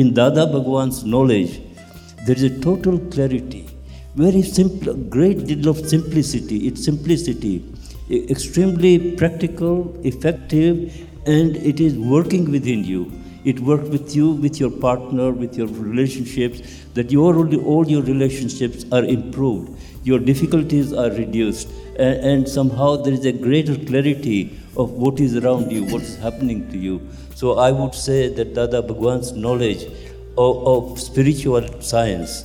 In Dada Bhagwan's knowledge, there is a total clarity, very simple, great deal of simplicity. It's simplicity, extremely practical, effective, and it is working within you. It works with you, with your partner, with your relationships, that your, all your relationships are improved, your difficulties are reduced, and, and somehow there is a greater clarity of what is around you, what is happening to you. So I would say that Dada Bhagwan's knowledge of, of spiritual science,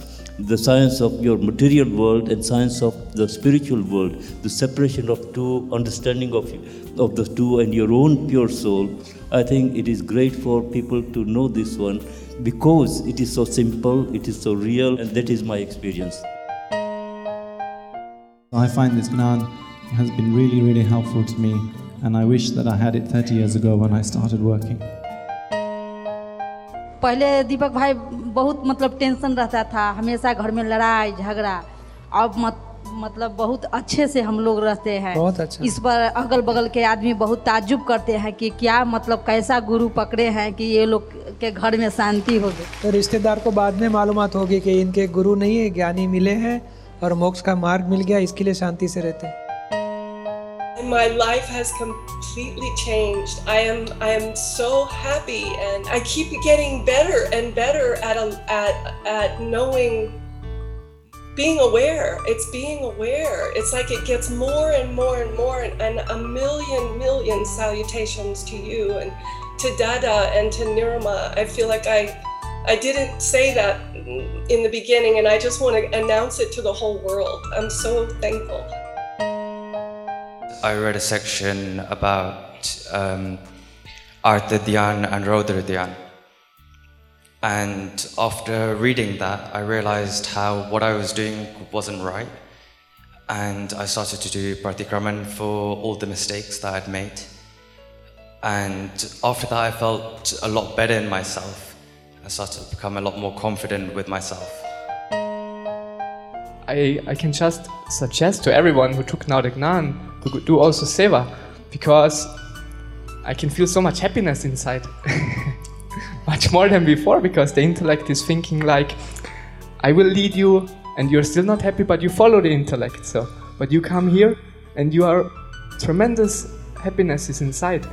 the science of your material world and science of the spiritual world, the separation of two, understanding of, of the two and your own pure soul, I think it is great for people to know this one because it is so simple, it is so real, and that is my experience. I find this Gnan has been really, really helpful to me, and I wish that I had it 30 years ago when I started working. पहले दीपक भाई बहुत मतलब tension रहता था हमेशा घर में लड़ाई झगड़ा। अब मत मतलब बहुत अच्छे से हम लोग रहते हैं। बहुत अच्छा। इस पर अगल बगल के आदमी बहुत ताजुब करते हैं कि क्या मतलब कैसा गुरु पकड़े हैं कि ये लोग के घर में शांति हो गई। तो रिश्तेदार को बाद में मालूम होगी कि इनके गुरु नहीं है ज्ञानी मिले हैं और मोक्ष का मार्ग मिल गया इसके लिए शांति से रहते हैं। My life has completely changed. I am I am so happy and I keep getting better and better at a, at at knowing being aware. It's being aware. It's like it gets more and more and more and, and a million million salutations to you and to Dada and to Niruma. I feel like I I didn't say that in the beginning and I just want to announce it to the whole world. I'm so thankful. I read a section about um, Artha Dhyan and Raudra Dhyan. And after reading that, I realized how what I was doing wasn't right. And I started to do Pratikraman for all the mistakes that I'd made. And after that, I felt a lot better in myself. I started to become a lot more confident with myself. I, I can just suggest to everyone who took now the Gnan to do also Seva because I can feel so much happiness inside. much more than before because the intellect is thinking like, I will lead you and you're still not happy, but you follow the intellect. So, but you come here and you are tremendous happiness is inside.